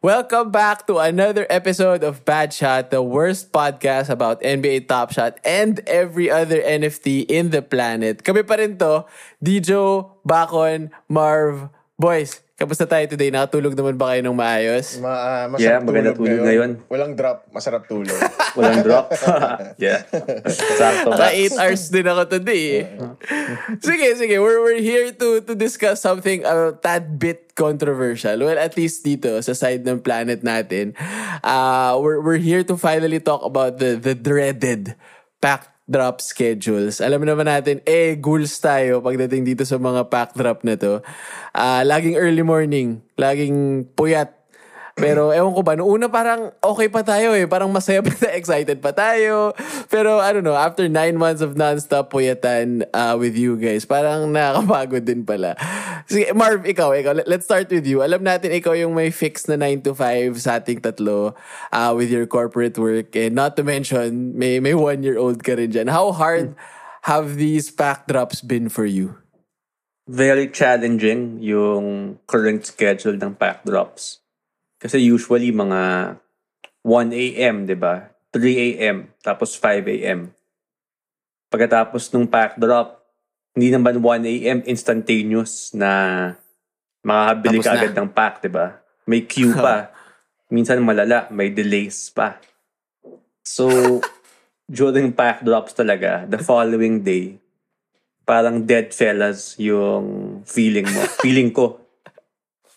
Welcome back to another episode of Bad Shot, the worst podcast about NBA Top Shot and every other NFT in the planet. Kami pa rin to, Dijo, Bakon, Marv, Boys, kamusta tayo today? Nakatulog naman ba kayo ng maayos? Ma, ah, masarap Yeah, maganda tulog ngayon. Walang drop, masarap tulog. Walang drop. yeah. Sakto. Naka 8 hours din ako today. eh. sige, sige. We're, we're here to to discuss something a tad bit controversial. Well, at least dito, sa side ng planet natin. Uh, we're, we're here to finally talk about the, the dreaded pack drop schedules. Alam naman natin, eh, ghouls tayo pagdating dito sa mga pack drop na to. Ah, laging early morning, laging puyat, pero ewan ko ba, noong una parang okay pa tayo eh. Parang masaya pa excited pa tayo. Pero I don't know, after nine months of non-stop puyatan uh, with you guys, parang nakakapagod din pala. Sige, Marv, ikaw, ikaw, let- let's start with you. Alam natin, ikaw yung may fix na 9 to 5 sa ating tatlo uh, with your corporate work. And not to mention, may, may one-year-old ka rin dyan. How hard have these pack drops been for you? Very challenging yung current schedule ng pack drops. Kasi usually mga 1 a.m., di ba? 3 a.m., tapos 5 a.m. Pagkatapos nung pack drop, hindi naman 1 a.m. instantaneous na makakabili ka agad ng pack, di ba? May queue pa. Minsan malala, may delays pa. So, during pack drops talaga, the following day, parang dead fellas yung feeling mo. feeling ko.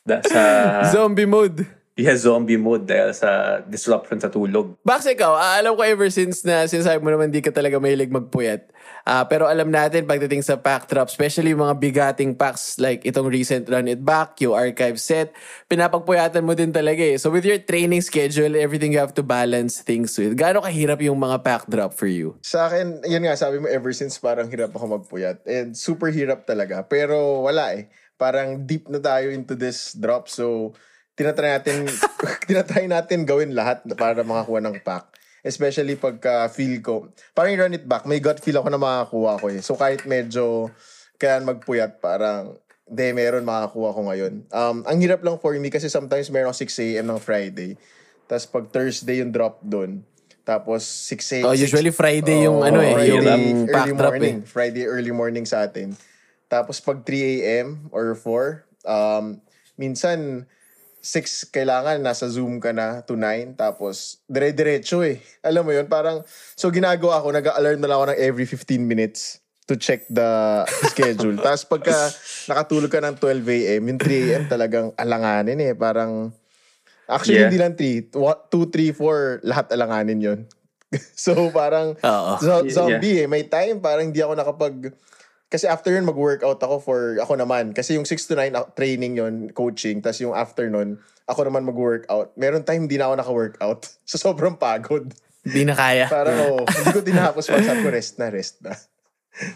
Da, sa, Zombie mode. Yeah, zombie mode dahil sa disruption sa tulog. Bax ikaw, ah, alam ko ever since na sinasabi mo naman di ka talaga mahilig magpuyat. Ah, pero alam natin pagdating sa pack drop, especially yung mga bigating packs like itong recent Run It Back, yung archive set, pinapagpuyatan mo din talaga eh. So with your training schedule, everything you have to balance things with, gaano kahirap yung mga pack drop for you? Sa akin, yun nga, sabi mo ever since parang hirap ako magpuyat. And super hirap talaga. Pero wala eh. Parang deep na tayo into this drop. So, tinatry natin, tinatry natin gawin lahat para makakuha ng pack. Especially pagka feel ko, parang run it back, may gut feel ako na makakuha ko eh. So kahit medyo kailangan magpuyat, parang de meron makakuha ko ngayon. Um, ang hirap lang for me kasi sometimes meron ako 6 a.m. ng Friday. Tapos pag Thursday yung drop doon. Tapos 6 a.m. Oh, usually Friday yung ano eh, Friday, yung pack early drop morning. eh. Friday early morning sa atin. Tapos pag 3 a.m. or 4, um, minsan 6 kailangan nasa Zoom ka na to 9 tapos dire-diretso eh. Alam mo yun, parang so ginagawa ko, nag-alarm na lang ako ng every 15 minutes to check the schedule. tapos pagka nakatulog ka ng 12 a.m., yung 3 a.m. talagang alanganin eh. Parang actually Yeah. hindi lang 3, 2, 3, 4, lahat alanganin yon so parang Oo. zo- Yeah, zombie eh. May time parang hindi ako nakapag kasi after yun mag-workout ako for ako naman kasi yung 6 to 9 ako- training yon coaching tas yung after nun ako naman mag-workout. Meron time hindi na ako naka-workout. So sobrang pagod. Hindi na kaya. Parang oh, hindi ko tinapos pa sabi ko rest na rest na.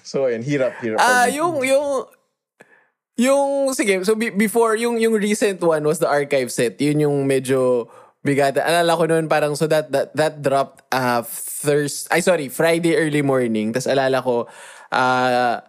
So ayun, hirap hirap. Ah, pag- yung yung yung sige, so be- before yung yung recent one was the archive set. Yun yung medyo bigat. Alala ko noon parang so that that, that dropped uh Thursday, ay sorry, Friday early morning. Tapos alala ko ah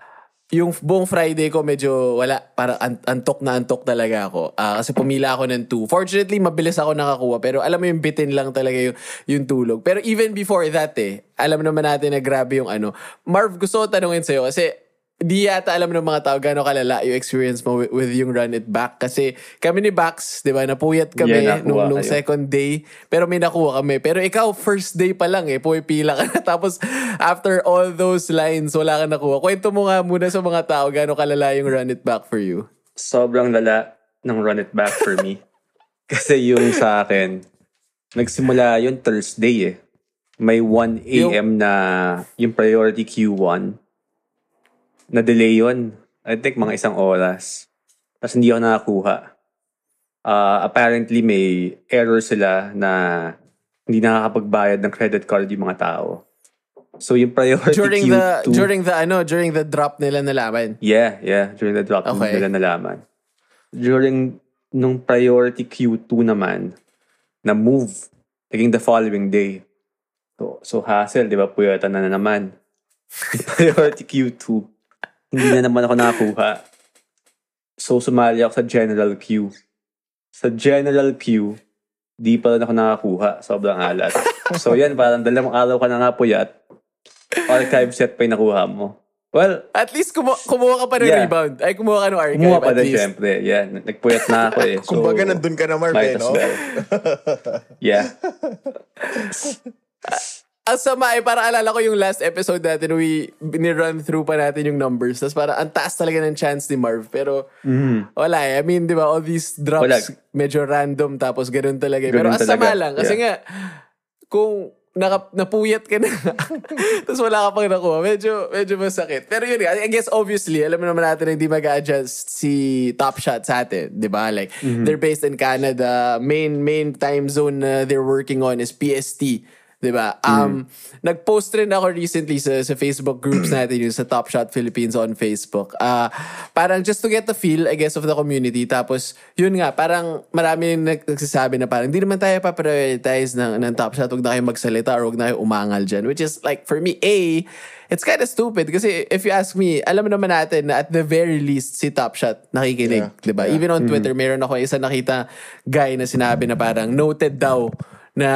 yung buong Friday ko medyo wala, parang an- antok na antok talaga ako. Ah, kasi pumila ako ng 2. Fortunately, mabilis ako nakakuha. Pero alam mo yung bitin lang talaga yung, yung tulog. Pero even before that eh, alam naman natin na grabe yung ano. Marv, gusto ko tanungin sa'yo kasi di yata alam ng mga tao gano'ng kalala yung experience mo with, with yung run it back. Kasi kami ni Bax, di ba, napuyat kami Yeah, nung, nung kayo. second day. Pero may nakuha kami. Pero ikaw, first day pa lang eh. Pumipila ka na. Tapos, after all those lines, wala ka nakuha. Kwento mo nga muna sa mga tao gano'ng kalala yung run it back for you. Sobrang lala ng run it back for me. Kasi yung sa akin, nagsimula yun Thursday eh. May 1 a.m. na yung priority Q1. Na-delay yun. I think mga isang oras. Tapos hindi ako nakakuha. uh, apparently may error sila na hindi nakakapagbayad ng credit card yung mga tao. So yung priority During queue the to- during the ano, during the drop nila nalaman. Yeah, yeah. During the drop Okay. nila nalaman. During nung priority Q2 naman, na move, naging the following day. So, so hassle, di ba? Puyatan na, na naman. priority Q2, hindi na naman ako nakakuha. So, sumali ako sa general queue. Sa general queue, di pa rin ako nakakuha. Sobrang alat. So, yan, parang dalawang araw ka na nga puyat. Archive set pa yung nakuha mo. Well, At least kumu- kumuha ka pa ng Yeah. rebound. Ay, kumuha ka ng archive Kumuha pa least. syempre. Yeah, nagpuyat na ako eh. So, Kumbaga, nandun ka na, Marv, might as no? well. Yeah. Ang sama eh, para alala ko yung last episode natin, we ni-run through pa natin yung numbers. Tapos parang ang taas talaga ng chance ni Marv. Pero wala eh. I mean, di ba, all these drops, Mm-hmm. Wala. medyo random tapos ganun talaga. eh. Pero ang sama lang. Kasi Yeah. nga, kung naka, napuyat ka na, tapos wala ka pang nakuha, medyo, medyo masakit. Pero yun I guess obviously, alam mo naman natin na hindi mag-adjust si Top Shot sa atin. Di ba? Like, Mm-hmm. they're based in Canada. Main, main time zone na they're working on is PST. 'Di ba? Um nag-post rin ako recently sa sa Facebook groups natin yung sa Top Shot Philippines on Facebook. Ah, parang just to get the feel I guess of the community tapos yun nga parang marami nag- nagsasabi na parang hindi naman tayo pa-prioritize ng ng Top Shot, wag na kayo magsalita or wag na kayo umangal diyan, which is like for me A It's kind of stupid kasi if you ask me, alam mo naman natin na at the very least si Top Shot nakikinig, Yeah. 'di ba? Even on Twitter, meron ako isa nakita guy na sinabi na parang noted daw na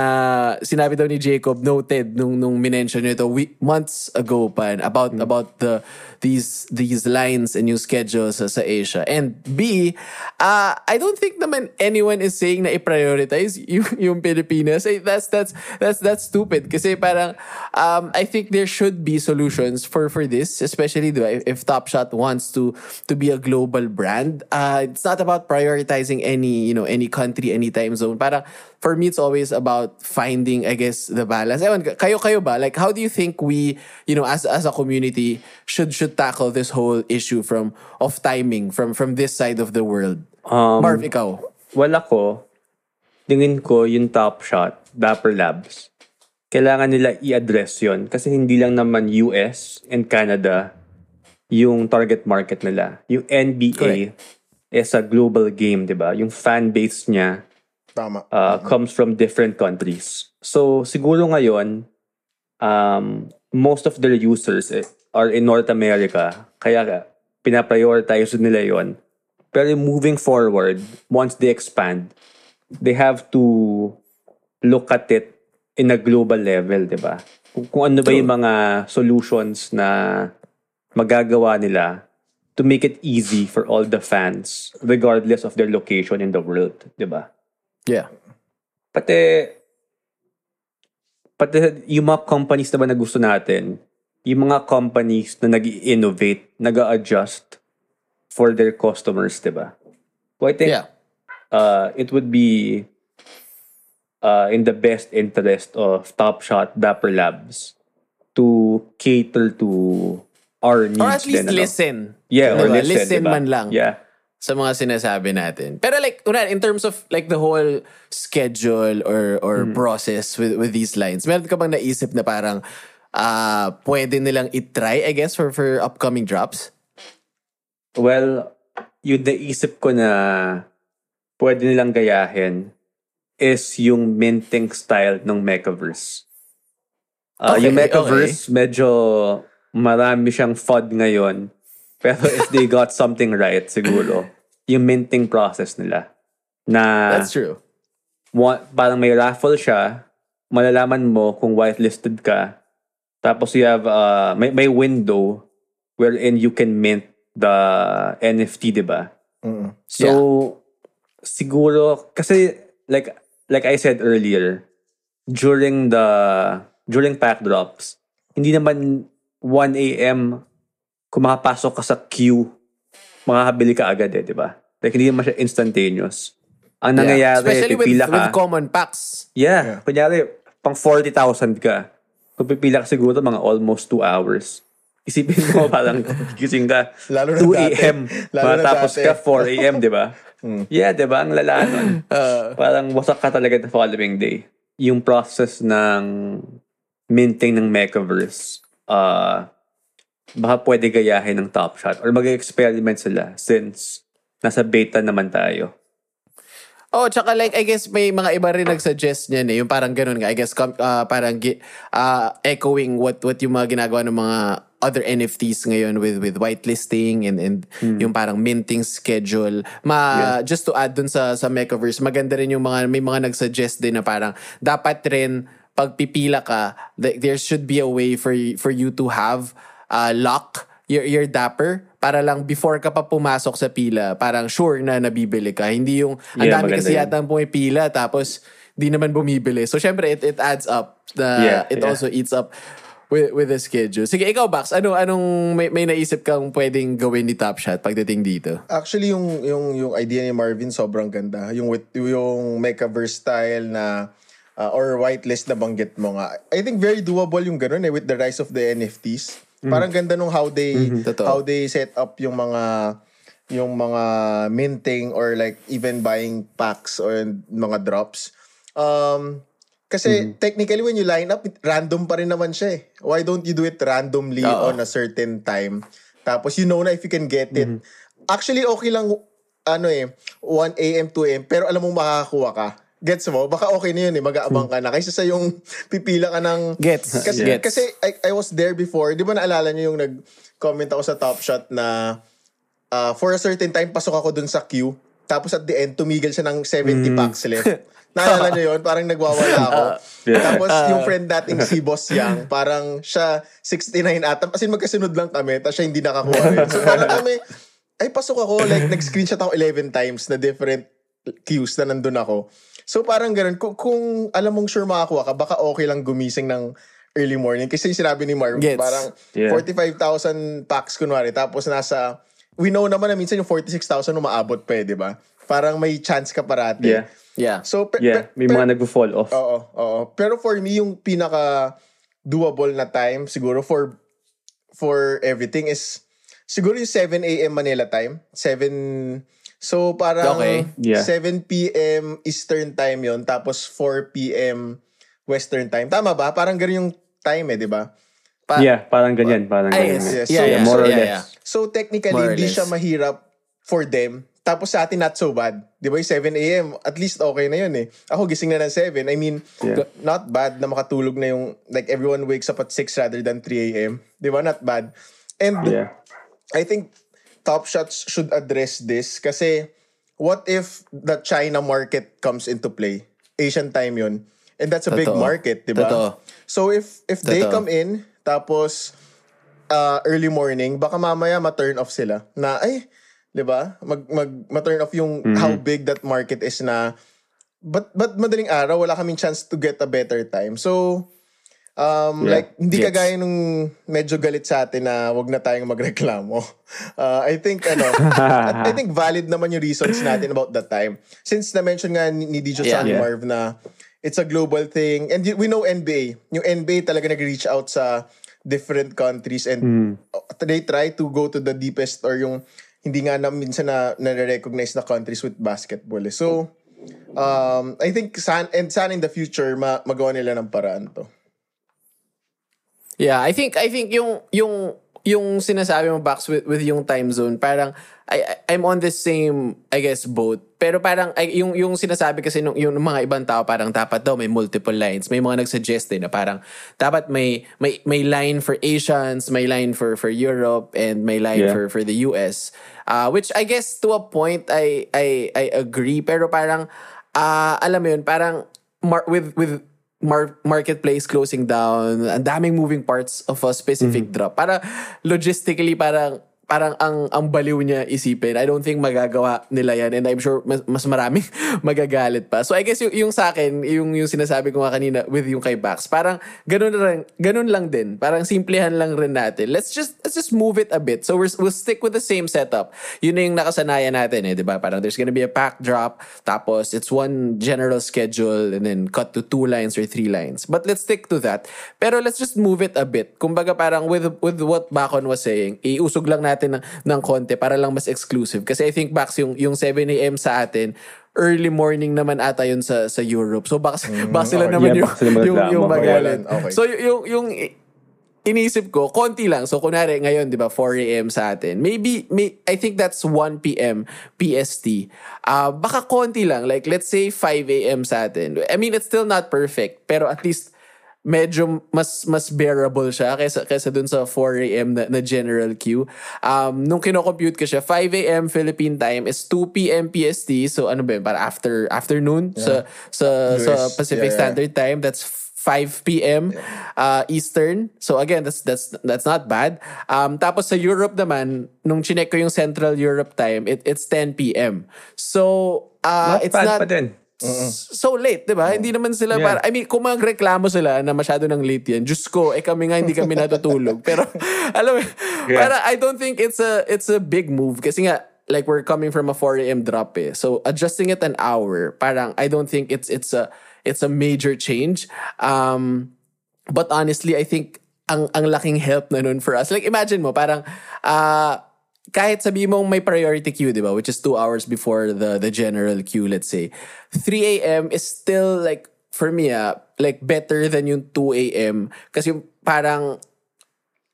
sinabi daw ni Jacob noted nung nung minention nito we, months ago pa about about the these these lines and new schedules sa, sa Asia. And B uh, I don't think naman anyone is saying na i-prioritize yung, yung Pilipinas. Eh, that's that's that's that's stupid. Kasi parang um, I think there should be solutions for for this especially diba, if, if Top Shot wants to to be a global brand. Uh, it's not about prioritizing any you know any country any time zone. Parang for me it's always about finding I guess the balance Ewan, kayo kayo ba like how do you think we you know as as a community should should tackle this whole issue from of timing from from this side of the world Um, Marv ikaw Wala ko, tingin ko yung Top Shot, Dapper Labs, kailangan nila i-address yon Kasi hindi lang naman US and Canada yung target market nila. Yung NBA Correct. is a global game, di ba? Yung fan base niya Tama. uh, comes from different countries. So, siguro ngayon, um, most of their users eh, are in North America. Kaya ka, pinaprioritize nila yon. Pero moving forward, once they expand, they have to look at it in a global level, di ba? Kung, kung ano ba yung mga solutions na magagawa nila to make it easy for all the fans regardless of their location in the world, di ba? Yeah Pati, pati yung mga companies naman na gusto natin, yung mga companies na nag innovate nag adjust for their customers, di ba? So I think yeah uh, it would be uh, in the best interest of Top Shot, Dapper Labs to cater to our needs. or at least din, ano? listen Yeah, or Diba? listen, listen diba? man lang Yeah. Sa mga sinasabi natin. Pero like, kunwari, in terms of like the whole schedule or or Hmm. process with with these lines, meron ka bang naisip na parang ah pwede nilang i-try, I guess, for for upcoming drops? Well, yung naisip ko na pwede nilang gayahin is yung minting style ng Mechaverse. Uh, Okay, yung Mechaverse, medyo marami siyang FUD ngayon. Pero if they got something right, siguro, yung minting process nila. Na That's true. wa- parang may raffle siya, malalaman mo kung whitelisted ka. Tapos you have, uh, may, may window wherein you can mint the NFT, di ba? Mm. So, siguro, kasi, like, like I said earlier, during the, during pack drops, hindi naman 1 a.m. kung makapasok ka sa queue, makakabili ka agad eh, di ba? Like, hindi naman siya instantaneous. Ang nangyayari, Especially with, pipila ka. with common packs. Yeah. Kunyari, pang 40,000 ka. Kung pipila ka siguro mga almost 2 hours. Isipin mo parang gising ka Lalo na 2 dati. a.m. Matapos ka 4 a.m. di ba? Yeah, di ba? Ang lala nun. parang wasak ka talaga the following day. Yung process ng minting ng Mechaverse, uh, baka pwede gayahin ng Top Shot or mag-experiment sila since nasa beta naman tayo. Oh, tsaka like, I guess may mga iba rin nagsuggest niyan eh. Yung parang ganun nga. I guess ah, parang ah, echoing what what yung mga ginagawa ng mga other NFTs ngayon with with whitelisting and and yung parang minting schedule. Ma just to add dun sa sa Mechaverse, maganda rin yung mga may mga nagsuggest din na parang dapat rin pag pipila ka, th- there should be a way for for you to have uh, lock your your dapper para lang before ka pa pumasok sa pila, parang sure na nabibili ka. Hindi yung ang Yeah, dami kasi yun. yata ang pumipila tapos di naman bumibili. So syempre it it adds up. The, Yeah, it yeah. also eats up with with the schedule. Sige, ikaw Bax, ano anong may, may naisip kang pwedeng gawin ni Top Shot pagdating dito? Actually, yung, yung, yung idea ni Marvin sobrang ganda. Yung, with, yung Mechaverse style na uh, or whitelist na banggit mo nga. I think very doable yung ganun eh with the rise of the NFTs. Parang ganda nung how they Totoo. how they set up yung mga yung mga minting or like even buying packs or mga drops. Um, kasi technically when you line up, random pa rin naman siya eh. Why don't you do it randomly Oo. on a certain time? Tapos you know na if you can get it. Actually, okay lang ano eh, 1 a.m., 2 a.m. Pero alam mo makakakuha ka. Gets mo? Baka okay na yun eh, mag-aabang ka na. Kaysa sa yung pipila ka ng... Gets. Kasi, Gets. kasi I, I was there before. Di ba naalala niyo yung nag-comment ako sa Top Shot na uh, for a certain time, pasok ako dun sa queue. Tapos at the end, tumigil siya ng 70 packs left. Naalala niyo yun? Parang nagwawala ako. Yeah. Tapos yung friend nating si Boss Yang, parang siya 69 ata. Kasi magkasunod lang kami, tapos siya hindi nakakuha rin. So parang kami, ay pasok ako, like nag-screenshot ako 11 times na different queues na nandun ako. So parang ganun, kung, kung alam mong sure makakuha ka, baka okay lang gumising ng early morning. Kasi yung sinabi ni Marv, Gets. parang Yeah. 45,000 packs kunwari, tapos nasa, we know naman na minsan yung 46,000 umaabot pa eh, di ba? Parang may chance ka parati. Yeah. Yeah. So, pe- Yeah, may pe- mga nag-fall off. Oo, oo. Pero for me, yung pinaka doable na time siguro for for everything is siguro yung 7 a.m. Manila time. 7 So parang Okay. Yeah. 7 p.m. Eastern time yon tapos 4 p.m. Western time. Tama ba? Parang ganun yung time eh, di ba? Pa- yeah, parang ganyan. Parang Ay, ganyan. yes. Yes. Yeah, So, yeah. more or yeah, less. yeah. So technically, hindi siya mahirap for them. Tapos sa atin, not so bad. Di ba yung 7 a.m., at least okay na yun eh. Ako gising na ng 7. I mean, Yeah. not bad na makatulog na yung, like everyone wakes up at 6 rather than 3 a.m. Di ba? Not bad. And Yeah. I think Top Shots should address this kasi what if the China market comes into play? Asian time yun. And that's a big Totoo. market, di ba? Totoo. So if if they Totoo. come in, tapos uh, early morning, baka mamaya ma-turn off sila. Na, ay, di ba? Mag, mag, ma-turn off yung Mm-hmm. how big that market is na, but, but madaling araw, wala kaming chance to get a better time. So, um, Yeah. like, hindi Gets. kagaya nung medyo galit sa atin na wag na tayong magreklamo. Uh, I think, ano, I think valid naman yung reasons natin about that time. Since na-mention nga ni, DJ Yeah. Sunny Yeah. Marv na it's a global thing. And we know NBA. Yung NBA talaga nag-reach out sa different countries and they try to go to the deepest or yung hindi nga na minsan na nare-recognize na countries with basketball. eh. So, um, I think san, and sana in the future ma- magawa nila ng paraan to. Yeah, I think I think yung yung yung sinasabi mo Bax with, with yung time zone, parang I, I'm on the same I guess boat. Pero parang ay, yung yung sinasabi kasi nung yung mga ibang tao parang dapat daw may multiple lines. May mga nagsuggest din na parang dapat may may may line for Asians, may line for for Europe and may line Yeah. for for the US. Uh, which I guess to a point I I I agree pero parang ah alam mo yun, parang mar- with with mar- marketplace closing down, ang daming moving parts of a specific drop. Para logistically parang parang ang ang baliw niya isipin. I don't think magagawa nila yan and I'm sure mas, mas maraming magagalit pa. So I guess yung, yung sa akin, yung, yung sinasabi ko nga kanina with yung kay Bax, parang ganun lang, ganun lang din. Parang simplihan lang rin natin. Let's just let's just move it a bit. So we're, we'll stick with the same setup. Yun na yung nakasanayan natin eh, di ba? Parang there's gonna be a pack drop, tapos it's one general schedule and then cut to two lines or three lines. But let's stick to that. Pero let's just move it a bit. Kumbaga parang with with what Bakon was saying, iusog lang natin ng, ng konti para lang mas exclusive. Kasi I think Bax yung, yung 7 a.m. sa atin, early morning naman ata yun sa sa Europe. So baka, baka sila okay. naman Yeah, yung, sila yung, yung magalit. Okay. So yung, yung inisip ko, konti lang. So kunwari ngayon, di ba, 4 a.m. sa atin. Maybe, may, I think that's 1 p.m. PST. Uh, baka konti lang. Like let's say 5 a.m. sa atin. I mean, it's still not perfect. Pero at least medyo mas mas bearable siya kaysa kaysa dun sa 4 a.m. na, na general queue. Um, nung kino-compute ko siya, 5 a.m. Philippine time is 2 p.m. PST. So ano ba yun? Para after afternoon sa sa sa US, Pacific yeah, yeah. Standard Time. That's 5 p.m. uh, Eastern. So again, that's that's that's not bad. Um, tapos sa Europe naman, nung chinek ko yung Central Europe time, it, it's 10 p.m. So uh, Not it's bad not pa din. So late, di ba? Hindi naman sila Yeah. para, I mean, kung magreklamo sila na masyado ng late yan, Diyos ko, eh kami nga hindi kami natutulog. Pero, alam mo, Yeah. para I don't think it's a, it's a big move. Kasi nga, like we're coming from a 4 a.m. drop eh. So, adjusting it an hour, parang I don't think it's, it's a, it's a major change. Um, but honestly, I think ang ang laking help na nun for us. Like imagine mo, parang uh, kahit sabi mong may priority queue, di ba? Which is two hours before the the general queue, let's say. 3 a.m. is still like, for me, ah, like better than yung 2 a.m. Kasi yung parang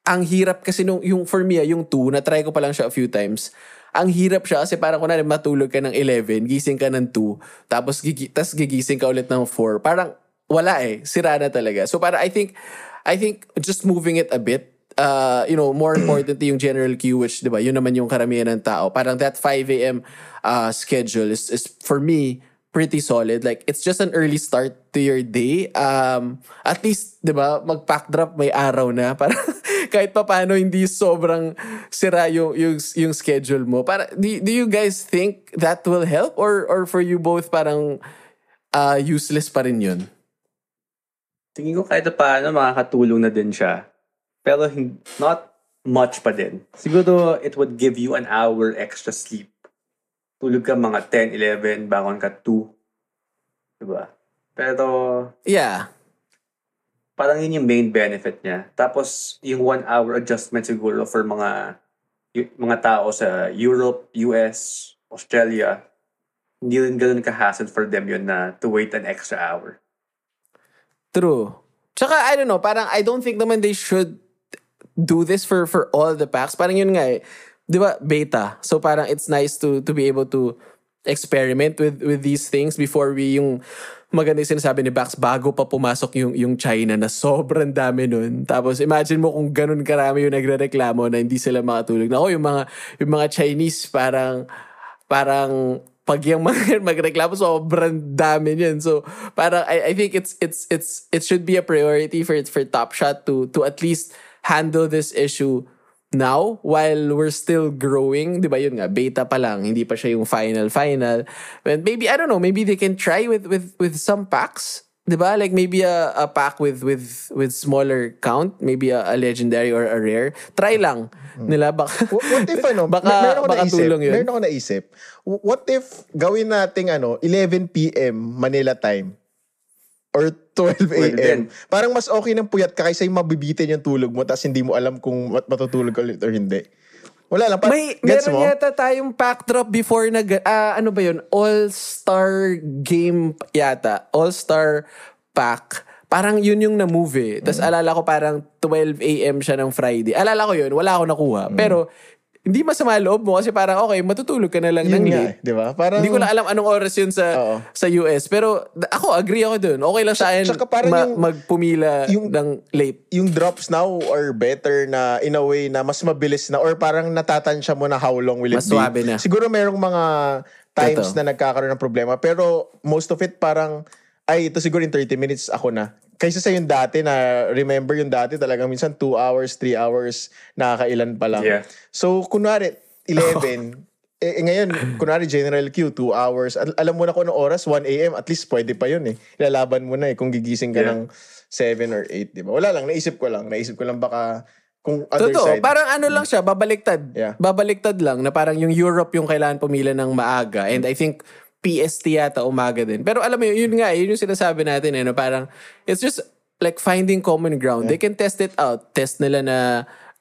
ang hirap kasi nung, yung for me, ah, yung 2, na-try ko pa lang siya a few times. Ang hirap siya kasi parang kunwari matulog ka ng 11, gising ka ng 2, tapos gigi, tas gigising ka ulit ng 4. Parang wala eh, sira na talaga. So para I think, I think just moving it a bit, uh, you know, more importantly yung general queue, which, di ba, yun naman yung karamihan ng tao. Parang that 5 a.m. Uh, schedule is, is, for me, pretty solid. Like, it's just an early start to your day. Um, at least, di ba, mag-pack drop, may araw na. Para kahit pa paano, hindi sobrang sira yung, yung, yung schedule mo. Para, do, do you guys think that will help? Or, or for you both, parang uh, useless pa rin yun? Tingin ko kahit paano makakatulong na din siya. Pero not much pa din. Siguro it would give you an hour extra sleep. Tulog ka mga 10, 11, bangon ka 2. Diba? Pero Yeah. parang yun yung main benefit niya. Tapos yung one hour adjustment siguro for mga y- mga tao sa Europe, US, Australia, hindi rin ganun ka-hassle for them yun na to wait an extra hour. True. Tsaka, I don't know, parang I don't think naman they should do this for for all the packs. Parang yun nga eh. Di ba, beta. So parang it's nice to to be able to experiment with with these things before we yung maganda yung sinasabi ni Bax bago pa pumasok yung yung China na sobrang dami nun. Tapos imagine mo kung ganun karami yung nagrereklamo na hindi sila makatulog. Nako, yung mga yung mga Chinese parang parang pag yung mga magreklamo sobrang dami niyan. So parang I, I think it's it's it's it should be a priority for for Top Shot to to at least handle this issue now while we're still growing. 'Di ba yun nga beta pa lang, hindi pa siya yung final final. But maybe I don't know, maybe they can try with with with some packs. 'Di ba? Like maybe a, a pack with with with smaller count, maybe a, a legendary or a rare. Try lang nila baka What, if ano, baka baka naisip, tulong yun. meron ako naisip, what if gawin nating ano, 11 p.m. Manila time or 12 Pwede a.m. Parang mas okay ng puyat ka kaysa yung mabibitin yung tulog mo tapos hindi mo alam kung mat- matutulog ka ulit or hindi. Wala lang. Pa- May gets meron mo? yata tayong pack drop before nag ah, ano ba yun? All-Star game yata. All-Star pack. Parang yun yung na-move eh. Tapos Mm. alala ko parang 12 a.m. siya ng Friday. Alala ko yun, wala ako nakuha. Mm. Pero hindi masama loob mo kasi parang okay, matutulog ka na lang Yun ng late. eh, di ba? Parang, Hindi ko na alam anong oras yun sa Oo. sa US. Pero ako, agree ako dun. Okay lang sa akin ma- yung- magpumila yung- ng late. yung drops now are better na in a way na mas mabilis na or parang natatansya mo na how long will it Mas be. na. Siguro merong mga times Totoo. na nagkakaroon ng problema pero most of it parang ay ito siguro in 30 minutes ako na kaysa sa yung dati na remember yung dati talagang minsan 2 hours, 3 hours nakakailan pa lang. Yeah. So kunwari 11 eh, eh, ngayon, kunwari General Q, 2 hours. Al- alam mo na kung anong oras, 1 a.m. At least pwede pa yun eh. Ilalaban mo na eh kung gigising ka Yeah. ng 7 or 8, di ba? Wala lang, naisip ko lang. Naisip ko lang baka kung other Totoo, side. parang ano lang siya, babaliktad. Yeah. Babaliktad lang na parang yung Europe yung kailangan pumila ng maaga. And I think PST yata umaga din. Pero alam mo yun, yun nga, yun yung sinasabi natin eh, no? parang it's just like finding common ground. They can test it out. Test nila na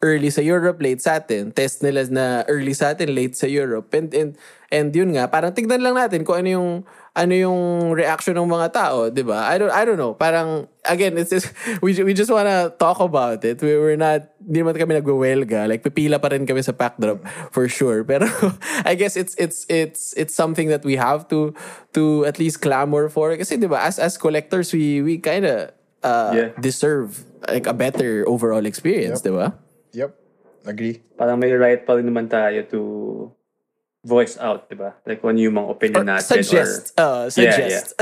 early sa Europe, late sa atin. Test nila na early sa atin, late sa Europe. And, and, and yun nga, parang tignan lang natin kung ano yung ano yung reaction ng mga tao, 'di ba? I don't I don't know. Parang again, it's just, we we just wanna talk about it. We were not hindi naman kami nagwewelga. Like pipila pa rin kami sa pack drop for sure. Pero I guess it's it's it's it's something that we have to to at least clamor for kasi 'di ba? As as collectors, we we kind of uh, Yeah. deserve like a better overall experience, 'di ba? Yep. Agree. Parang may right pa rin naman tayo to voice out, di ba? Like kung ano yung mga opinion Or natin. suggest. Or, Uh, suggest.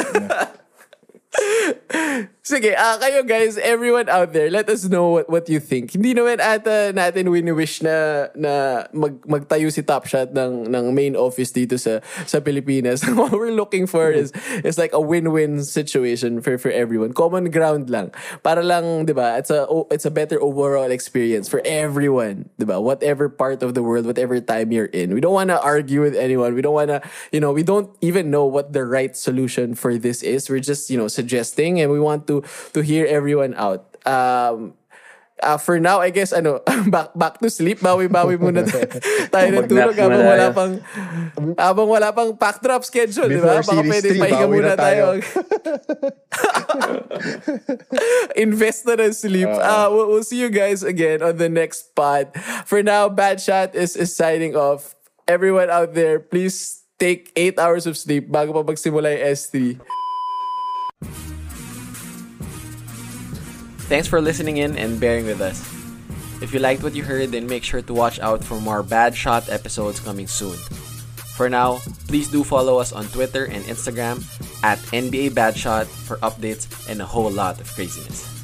Sige, ah kayo guys, everyone out there, let us know what, what you think. Hindi naman ata natin wini-wish na, na mag, magtayo si Top Shot ng, ng main office dito sa, sa Pilipinas. what we're looking for is, is like a win-win situation for, for everyone. Common ground lang. Para lang, di ba, it's a, it's a better overall experience for everyone. Di ba? Whatever part of the world, whatever time you're in. We don't want to argue with anyone. We don't want to, you know, we don't even know what the right solution for this is. We're just, you know, suggesting and we want to to hear everyone out. Um, uh, for now, I guess, ano, back, back to sleep. Bawi-bawi muna tayo tayo ng tulog habang wala pang, habang wala pang pack drop schedule, di ba? Baka pwede pahinga muna na tayo. tayo. Invest na ng sleep. Uh, we'll, we'll see you guys again on the next pod. For now, Bad Shot is, is signing off. Everyone out there, please take 8 hours of sleep bago pa magsimula yung S3. Thanks for listening in and bearing with us. If you liked what you heard, then make sure to watch out for more Bad Shot episodes coming soon. For now, please do follow us on Twitter and Instagram at NBA Bad Shot for updates and a whole lot of craziness.